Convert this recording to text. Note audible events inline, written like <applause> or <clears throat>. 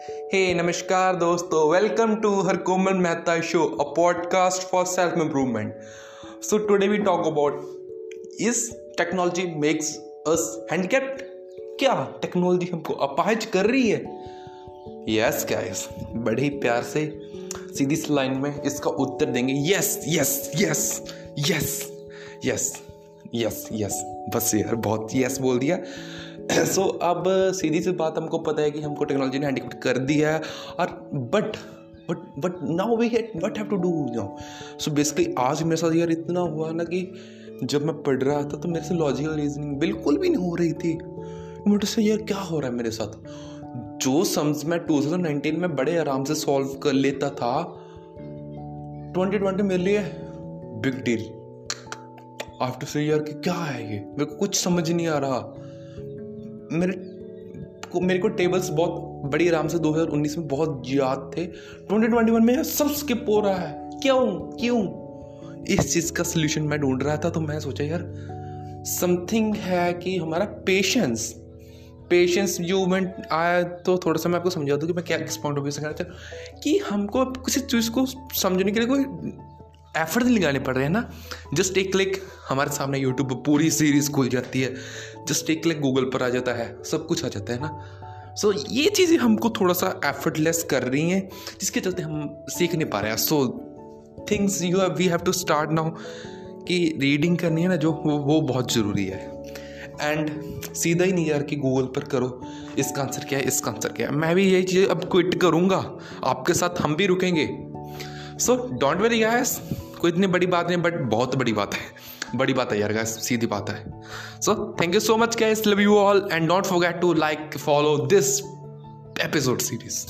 हे hey, नमस्कार दोस्तों welcome to her Komal Mehta show a podcast for self improvement so today we talk about is technology makes us handicapped क्या technology हमको अपाहिज कर रही है? यस गाइस बड़े ही प्यार से सीधी सी लाइन में इसका उत्तर देंगे। Yes yes yes yes yes yes yes बस यार बहुत यस बोल दिया। <clears throat> सो अब सीधी सी बात हमको पता है कि हमको टेक्नोलॉजी ने हैंडीक्राफ्ट कर दिया है और but but but now we what have to do now so basically आज मेरे साथ यार इतना हुआ ना कि जब मैं पढ़ रहा था तो मेरे से लॉजिकल रीजनिंग बिल्कुल भी नहीं हो रही थी। मुझे से यार क्या हो रहा है मेरे साथ? जो सम्स मैं 2019 में बड़े आराम से सॉल्व कर लेता था 2020 मेरे लिए बिग डील आफ्टर से यार कि क्या है ये? मेरे को कुछ समझ नहीं आ रहा। मेरे को मेरे को टेबल्स बहुत बड़ी आराम से 2019 में बहुत याद थे। 2021 में सब स्किप हो रहा है। क्यों? क्यों? इस चीज़ का सोल्यूशन मैं ढूंढ रहा था तो मैं सोचा, यार समथिंग है कि हमारा पेशेंस पेशेंस जो मैं आया तो थोड़ा सा मैं आपको समझा दूँ कि मैं क्या, किस पॉइंट ऑफ़ व्यू से कहना चाहता कि हमको किसी चीज़ को समझने के लिए कोई एफर्ट नहीं लगाने पड़ रहे हैं ना। जस्ट एक क्लिक हमारे सामने यूट्यूब पर पूरी सीरीज़ खुल जाती है। जस्ट एक क्लिक गूगल पर आ जाता है। सब कुछ आ जाता है ना। सो so, ये चीज़ें हमको थोड़ा सा एफर्टलेस कर रही हैं जिसके चलते हम सीख नहीं पा रहे हैं। So things you we have to start now कि रीडिंग करनी है ना जो वो वो बहुत ज़रूरी है। एंड सीधा ही नहीं यार कि गूगल पर करो इसका आंसर क्या है इसका आंसर क्या है। मैं भी यही चीज़ अब क्विट करूँगा। आपके साथ हम भी रुकेंगे। सो डोंट वेरी गैस कोई इतनी बड़ी बात नहीं बट बहुत बड़ी बात है। बड़ी बात है यार गैस सीधी बात है। So thank you so much guys love you all and don't forget to like follow this episode series